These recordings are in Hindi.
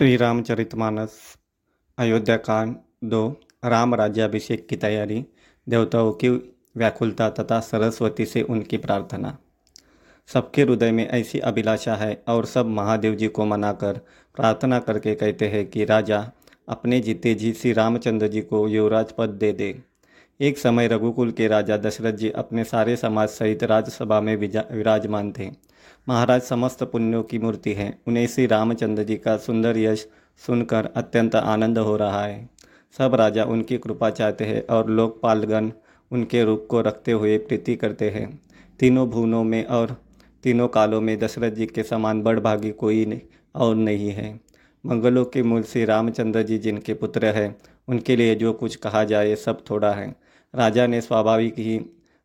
श्री रामचरितमानस अयोध्या कांड दो राम राज्याभिषेक की तैयारी, देवताओं की व्याकुलता तथा सरस्वती से उनकी प्रार्थना। सबके हृदय में ऐसी अभिलाषा है और सब महादेव जी को मनाकर प्रार्थना करके कहते हैं कि, राजा, अपने जीते जी श्री रामचंद्र जी को युवराज पद दे दे। एक समय रघुकुल के राजा दशरथ जी अपने सारे समाज सहित राज्यसभा में विराजमान थे। महाराज समस्त पुण्यों की मूर्ति है। उन्हें श्री रामचंद्र जी का सुंदर यश सुनकर अत्यंत आनंद हो रहा है। सब राजा उनकी कृपा चाहते हैं और लोकपालगण उनके रूप को रखते हुए प्रीति करते हैं। तीनों भुवनों में और तीनों कालों में दशरथ जी के समान बड़भागी कोई नहीं और नहीं है। मंगलों के मूल श्री रामचंद्र जी जिनके पुत्र हैं, उनके लिए जो कुछ कहा जाए, सब थोड़ा है। राजा ने स्वाभाविक ही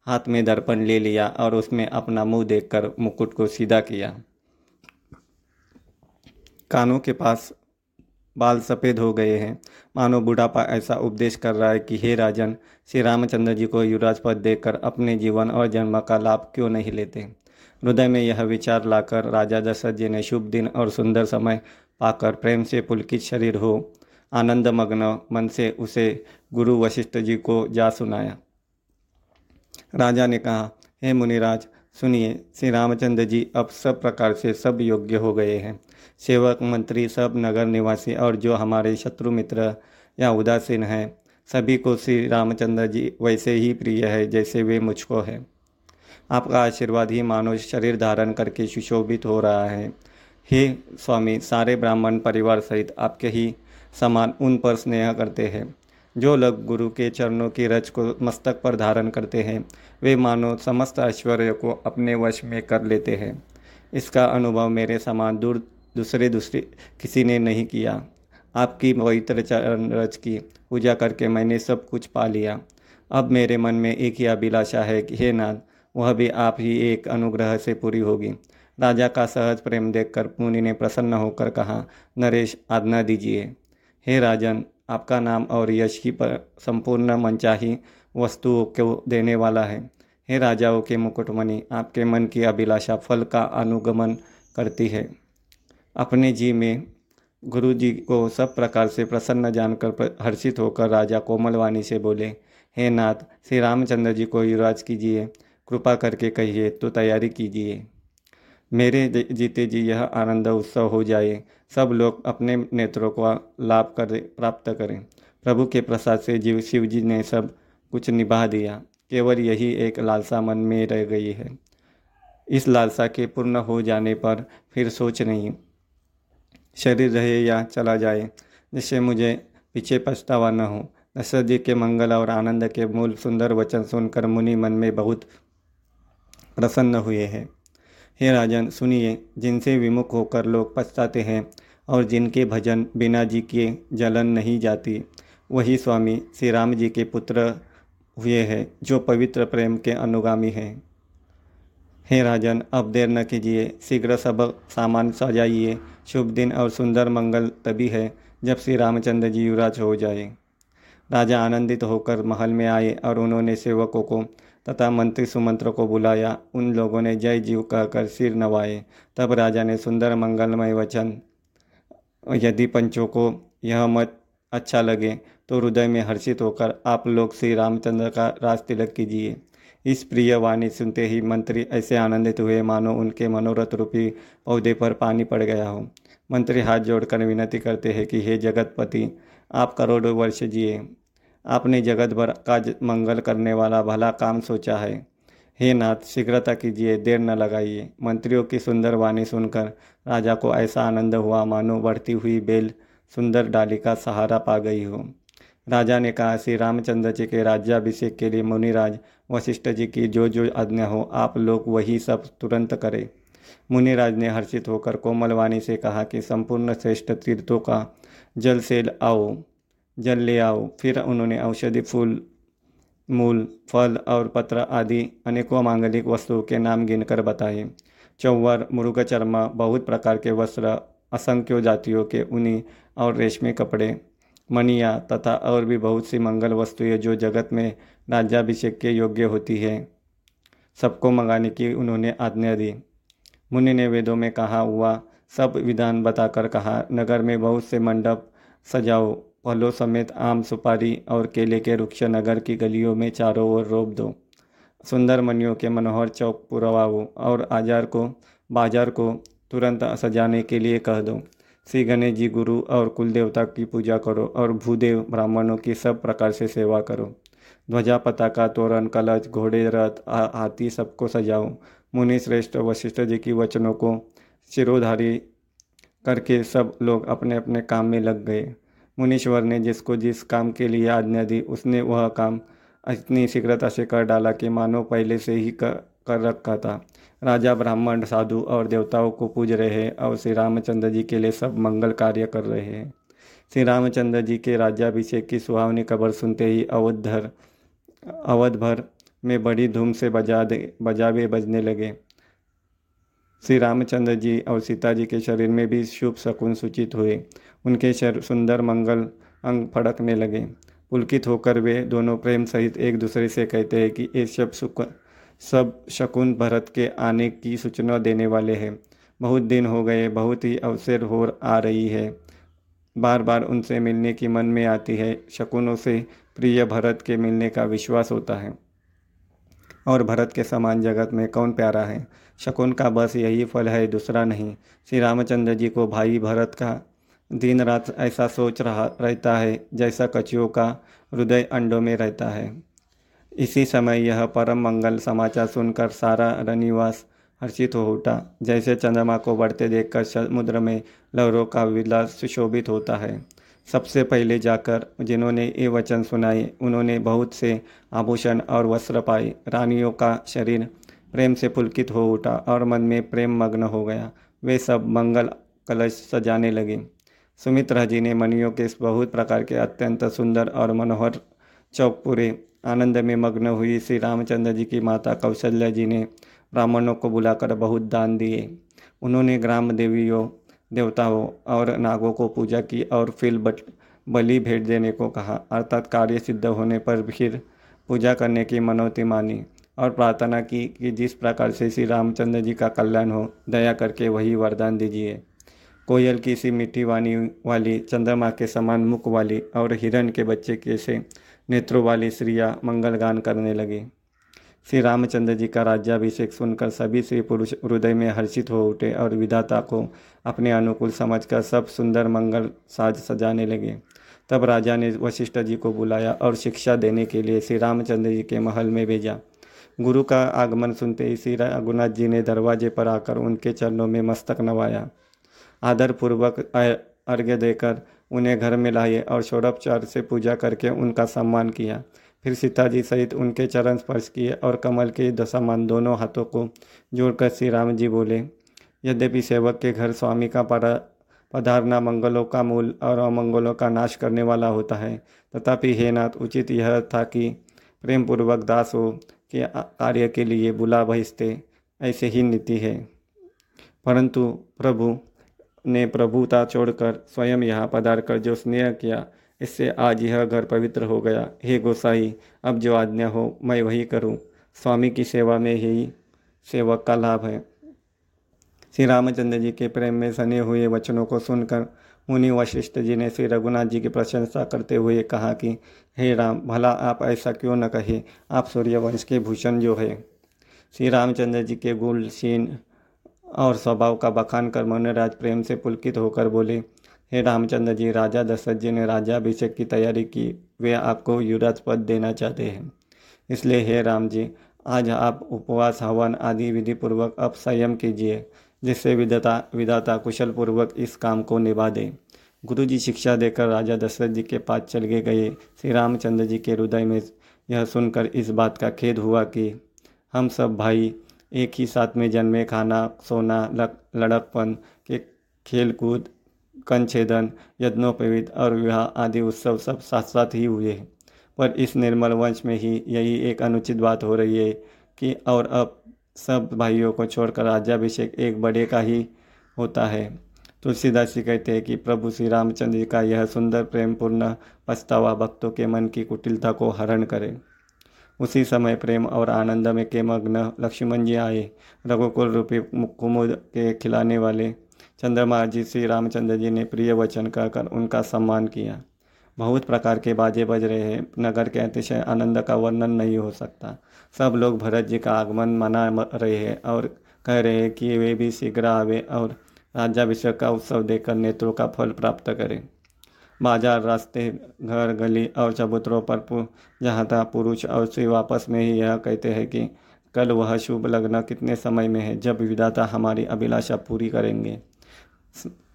हाथ में दर्पण ले लिया और उसमें अपना मुँह देखकर मुकुट को सीधा किया। कानों के पास बाल सफ़ेद हो गए हैं। मानो बुढ़ापा ऐसा उपदेश कर रहा है कि हे राजन, श्री रामचंद्र जी को युवराज पद देकर अपने जीवन और जन्म का लाभ क्यों नहीं लेते? हृदय में यह विचार लाकर राजा दशरथ जी ने शुभ दिन और सुंदर समय पाकर प्रेम से पुलकित शरीर हो आनंदमग्न मन से उसे गुरु वशिष्ठ जी को जा सुनाया। राजा ने कहा, हे मुनिराज, सुनिए, श्री रामचंद्र जी अब सब प्रकार से सब योग्य हो गए हैं। सेवक, मंत्री, सब नगर निवासी और जो हमारे शत्रु मित्र या उदासीन हैं, सभी को श्री रामचंद्र जी वैसे ही प्रिय है जैसे वे मुझको है। आपका आशीर्वाद ही मानो शरीर धारण करके सुशोभित हो रहा है। हे स्वामी, सारे ब्राह्मण परिवार सहित आपके ही समान उन पर स्नेह करते हैं, जो लोग गुरु के चरणों की रच को मस्तक पर धारण करते हैं, वे मानो समस्त ऐश्वर्य को अपने वश में कर लेते हैं। इसका अनुभव मेरे समान दूर, दूसरे दूसरे किसी ने नहीं किया। आपकी पवित्र चरण रच की पूजा करके मैंने सब कुछ पा लिया। अब मेरे मन में एक ही अभिलाषा है कि हे नाथ, वह भी आप ही एक अनुग्रह से पूरी होगी। राजा का सहज प्रेम देखकर मुनि ने प्रसन्न होकर कहा, नरेश, आज्ञा दीजिए। हे राजन, आपका नाम और यश की पर संपूर्ण मनचाही वस्तुओं को देने वाला है। हे राजाओं के मुकुटमणि, आपके मन की अभिलाषा फल का अनुगमन करती है। अपने जी में गुरु जी को सब प्रकार से प्रसन्न जानकर हर्षित होकर राजा कोमलवाणी से बोले, हे नाथ, श्री रामचंद्र जी को युवराज कीजिए। कृपा करके कहिए तो तैयारी कीजिए। मेरे जीते जी, यह आनंद उत्सव हो जाए। सब लोग अपने नेत्रों का लाभ कर, प्राप्त करें। प्रभु के प्रसाद से जीव शिव जी ने सब कुछ निभा दिया। केवल यही एक लालसा मन में रह गई है। इस लालसा के पूर्ण हो जाने पर फिर सोच नहीं। शरीर रहे या चला जाए, जिससे मुझे पीछे पछतावा न हो। दशरथ जी के मंगल और आनंद के मूल सुंदर वचन सुनकर मुनि मन में बहुत प्रसन्न हुए हैं। हे राजन, सुनिए, जिनसे विमुख होकर लोग पछताते हैं और जिनके भजन बिना जी के जलन नहीं जाती, वही स्वामी श्री राम जी के पुत्र हुए हैं, जो पवित्र प्रेम के अनुगामी हैं। हे राजन, अब देर न कीजिए, शीघ्र सब सामान सजाइए। शुभ दिन और सुंदर मंगल तभी है, जब श्री रामचंद्र जी युवराज हो जाए। राजा आनंदित होकर महल में आए और उन्होंने सेवकों को तथा मंत्री सुमंत्र को बुलाया। उन लोगों ने जय जीव कहकर सिर नवाए। तब राजा ने सुंदर मंगलमय वचन, यदि पंचों को यह मत अच्छा लगे तो हृदय में हर्षित होकर आप लोग श्री रामचंद्र का राज तिलक कीजिए। इस प्रिय वाणी सुनते ही मंत्री ऐसे आनंदित हुए मानो उनके मनोरथ रूपी पौधे पर पानी पड़ गया हो। मंत्री हाथ जोड़कर विनती करते हैं कि हे जगतपति आप करोड़ों वर्ष जिए। आपने जगत भर का मंगल करने वाला भला काम सोचा है। हे नाथ, शीघ्रता कीजिए, देर न लगाइए। मंत्रियों की सुंदर वाणी सुनकर राजा को ऐसा आनंद हुआ मानो बढ़ती हुई बेल सुंदर डाली का सहारा पा गई हो। राजा ने कहा, श्री रामचंद्र जी के राज्याभिषेक के लिए मुनिराज, वशिष्ठ जी की जो जो आज्ञा हो, आप लोग वही सब तुरंत करें। मुनिराज ने हर्षित होकर कोमलवाणी से कहा कि संपूर्ण श्रेष्ठ तीर्थों का जल से आओ, जल ले आओ। फिर उन्होंने औषधि, फूल, मूल, फल और पत्र आदि अनेकों मांगलिक वस्तुओं के नाम गिनकर बताए। चौवर मुर्ग चर्मा, बहुत प्रकार के वस्त्र, असंख्य जातियों के ऊनी और रेशमी कपड़े, मनिया तथा और भी बहुत सी मंगल वस्तुएँ जो जगत में राज्याभिषेक के योग्य होती है। सबको मंगाने की उन्होंने आज्ञा दी। मुनि ने वेदों में कहा, हुआ सब विधान बताकर कहा, नगर में बहुत से मंडप सजाओ, फलों समेत आम, सुपारी और केले के वृक्ष नगर की गलियों में चारों ओर रोप दो। सुंदर मनियों के मनोहर चौक पुरवाओ और आजार को, बाज़ार को तुरंत सजाने के लिए कह दो। श्री गणेश जी गुरु और कुल देवता की पूजा करो और भूदेव ब्राह्मणों की सब प्रकार से सेवा करो। ध्वजा पताका, तोरण, कलश, घोड़े, रथ हाथी सबको सजाओ। मुनि श्रेष्ठ, वशिष्ठ जी की वचनों को शिरोधारी करके सब लोग अपने अपने काम में लग गए। मुनीश्वर ने जिसको जिस काम के लिए आज्ञा दी, उसने वह काम इतनी शीघ्रता से कर डाला कि मानो पहले से ही कर कर रखा था। राजा, ब्राह्मण, साधु और देवताओं को पूज रहे हैं और श्री रामचंद्र जी के लिए सब मंगल कार्य कर रहे हैं। श्री रामचंद्र जी के राज्याभिषेक की सुहावनी खबर सुनते ही अवधर अवध भर में बड़ी धूम से बजा दे, बजावे बजने लगे। श्री रामचंद्र जी और सीता जी के शरीर में भी शुभ शकुन सूचित हुए। उनके शर, सुंदर मंगल अंग फड़कने लगे। पुलकित होकर वे दोनों प्रेम सहित एक दूसरे से कहते हैं कि ये सब सुख, सब शकुन भरत के आने की सूचना देने वाले हैं। बहुत दिन हो गए, बहुत ही अवसर हो आ रही है। बार बार उनसे मिलने की मन में आती है। शकुनों से प्रिय भरत के मिलने का विश्वास होता है। और भरत के समान जगत में कौन प्यारा है? शकुन का बस यही फल है, दूसरा नहीं। श्री रामचंद्र जी को भाई भरत का दिन रात ऐसा सोच रहा रहता है, जैसा कछुओं का हृदय अंडों में रहता है। इसी समय यह परम मंगल समाचार सुनकर सारा रनिवास हर्षित हो उठा। जैसे चंद्रमा को बढ़ते देखकर समुद्र में लहरों का विलास सुशोभित होता है। सबसे पहले जाकर जिन्होंने ये वचन सुनाए, उन्होंने बहुत से आभूषण और वस्त्र पाए। रानियों का शरीर प्रेम से पुलकित हो उठा और मन में प्रेम मग्न हो गया। वे सब मंगल कलश सजाने लगे। सुमित्रा जी ने मनियों के बहुत प्रकार के अत्यंत सुंदर और मनोहर चौक पूरे। आनंद में मग्न हुई श्री रामचंद्र जी की माता कौशल्या जी ने ब्राह्मणों को बुलाकर बहुत दान दिए। उन्होंने ग्राम देवियों, देवताओं और नागों को पूजा की और फिर बट, बलि भेंट देने को कहा। अर्थात कार्य सिद्ध होने पर फिर पूजा करने की मनोती मानी। और प्रार्थना की कि जिस प्रकार से श्री रामचंद्र जी का कल्याण हो, दया करके वही वरदान दीजिए। कोयल की सी मीठी वाणी वाली, चंद्रमा के समान मुख वाली और हिरण के बच्चे के से नेत्रों वाली स्त्रियाँ मंगल गान करने लगी। श्री रामचंद्र जी का राज्याभिषेक सुनकर सभी श्री पुरुष हृदय में हर्षित हो उठे और विधाता को अपने अनुकूल समझकर सब सुंदर मंगल साज सजाने लगे। तब राजा ने वशिष्ठ जी को बुलाया और शिक्षा देने के लिए श्री रामचंद्र जी के महल में भेजा। गुरु का आगमन सुनते ही श्री रघुनाथ जी ने दरवाजे पर आकर उनके चरणों में मस्तक नवाया। आदरपूर्वक अर्घ्य देकर उन्हें घर में लाए और षोडोपचार से पूजा करके उनका सम्मान किया। फिर सीता जी सहित उनके चरण स्पर्श किए और कमल के दशामान दोनों हाथों को जोड़कर श्री राम जी बोले, यद्यपि सेवक के घर स्वामी का पधारना मंगलों का मूल और अमंगलों का नाश करने वाला होता है, तथापि हे नाथ, उचित यह था कि प्रेम पूर्वक दास हो के कार्य के लिए बुला भेजते ऐसे ही नीति है। परंतु प्रभु ने प्रभुता छोड़कर स्वयं यहाँ पधार कर जो स्नेह किया, इससे आज यह घर पवित्र हो गया। हे गोसाई, अब जो आज्ञा हो, मैं वही करूँ। स्वामी की सेवा में ही सेवक का लाभ है। श्री रामचंद्र जी के प्रेम में सने हुए वचनों को सुनकर मुनि वशिष्ठ जी ने श्री रघुनाथ जी की प्रशंसा करते हुए कहा कि, हे राम, भला आप ऐसा क्यों न कहे? आप सूर्यवंश के भूषण जो है श्री रामचंद्र जी के गुलशीन और स्वभाव का बखान कर मनोराज प्रेम से पुलकित होकर बोले, हे रामचंद्र जी, राजा दशरथ जी ने राज्याभिषेक की तैयारी की। वे आपको युवराज पद देना चाहते हैं। इसलिए हे राम जी, आज आप उपवास, हवन आदि विधि पूर्वक अब संयम कीजिए। जिससे विदाता विदाता कुशल पूर्वक इस काम को निभा दे। गुरु जी शिक्षा देकर राजा दशरथ जी के पास चल के गए। श्री रामचंद्र जी के हृदय में यह सुनकर इस बात का खेद हुआ कि हम सब भाई एक ही साथ में जन्मे खाना, सोना, लक, लड़कपन के खेल कूद कंछेदन यज्ञोपवीत और विवाह आदि उत्सव सब साथ साथ ही हुए। पर इस निर्मल वंश में ही यही एक अनुचित बात हो रही है कि और अब सब भाइयों को छोड़कर राज्याभिषेक एक बड़े का ही होता है। तुलसीदास जी कहते हैं कि प्रभु श्री रामचंद्र जी का यह सुंदर प्रेमपूर्ण पछतावा भक्तों के मन की कुटिलता को हरण करे। उसी समय प्रेम और आनंद में के मग्न लक्ष्मण जी आए। रघुकुल रूपी कुमुद के खिलाने वाले चंद्रमा जी श्री रामचंद्र जी ने प्रिय वचन कहकर उनका सम्मान किया। बहुत प्रकार के बाजे बज रहे हैं। नगर के अतिशय आनंद का वर्णन नहीं हो सकता। सब लोग भरत जी का आगमन मना रहे हैं और कह रहे हैं कि वे भी शीघ्र आवे और राज्याभिषेक का उत्सव देकर नेत्रों का फल प्राप्त करें। बाज़ार, रास्ते, घर, गली और चबूतरों पर जहाँ था पुरुष और स्त्री वापस में ही यह कहते हैं कि कल वह शुभ लग्न कितने समय में है। जब विधाता हमारी अभिलाषा पूरी करेंगे।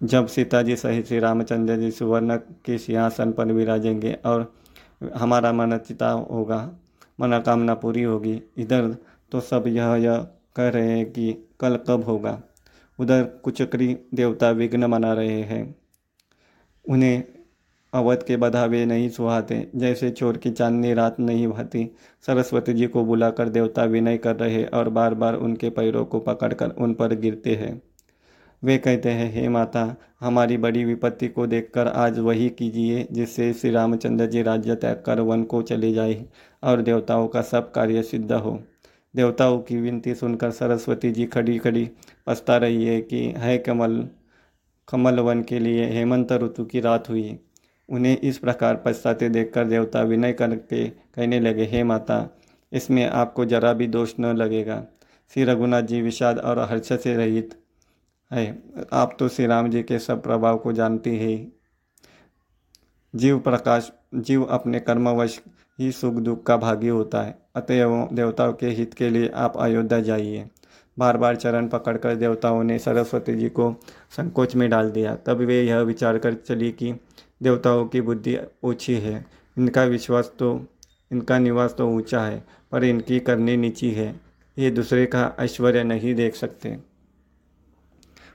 जब सीता जी सहित श्री रामचंद्र जी सुवर्ण के सिंहासन पर विराजेंगे और हमारा मनचिता होगा, मनोकामना पूरी होगी, इधर तो सब यह यह कह रहे हैं कि कल कब होगा? उधर कुचक्री देवता विघ्न मना रहे हैं। उन्हें अवध के बधावे नहीं सुहाते, जैसे चोर की चांदनी रात नहीं भाती सरस्वती जी को बुलाकर देवता विनय कर रहे और बार बार उनके पैरों को पकड़कर उन पर गिरते हैं। वे कहते हैं, हे माता, हमारी बड़ी विपत्ति को देखकर आज वही कीजिए, जिससे श्री रामचंद्र जी राज्य त्याग कर वन को चले जाए और देवताओं का सब कार्य सिद्ध हो। देवताओं की विनती सुनकर सरस्वती जी खड़ी खड़ी पछता रही है कि, है कमल कमल वन के लिए हेमंत ऋतु की रात हुई। उन्हें इस प्रकार पछताते देखकर देवता विनय करके कहने लगे, हे माता, इसमें आपको जरा भी दोष न लगेगा। श्री रघुनाथ जी विषाद और हर्ष से रहित है, आप तो श्री राम जी के सब प्रभाव को जानती है। जीव प्रकाश, जीव अपने कर्मवश ही सुख दुख का भागी होता है। अतएव देवताओं के हित के लिए आप अयोध्या जाइए। बार बार चरण पकड़कर देवताओं ने सरस्वती जी को संकोच में डाल दिया। तब वे यह विचार कर चली कि देवताओं की बुद्धि ऊँची है। इनका विश्वास तो इनका निवास तो ऊँचा है, पर इनकी करनी नीची है। ये दूसरे का ऐश्वर्य नहीं देख सकते।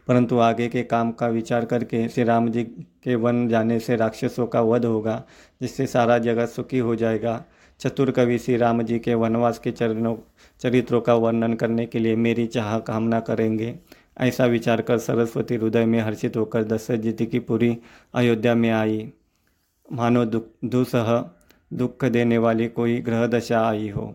परंतु आगे के काम का विचार करके श्री राम जी के वन जाने से राक्षसों का वध होगा, जिससे सारा जगत सुखी हो जाएगा। चतुर कवि श्री राम जी के वनवास के चरणों, चरित्रों का वर्णन करने के लिए मेरी चाह कामना करेंगे। ऐसा विचार कर सरस्वती हृदय में हर्षित होकर दशरथ जी की पूरी अयोध्या में आई। मानो दुख दुसह दुख देने वाली कोई ग्रह दशा आई हो।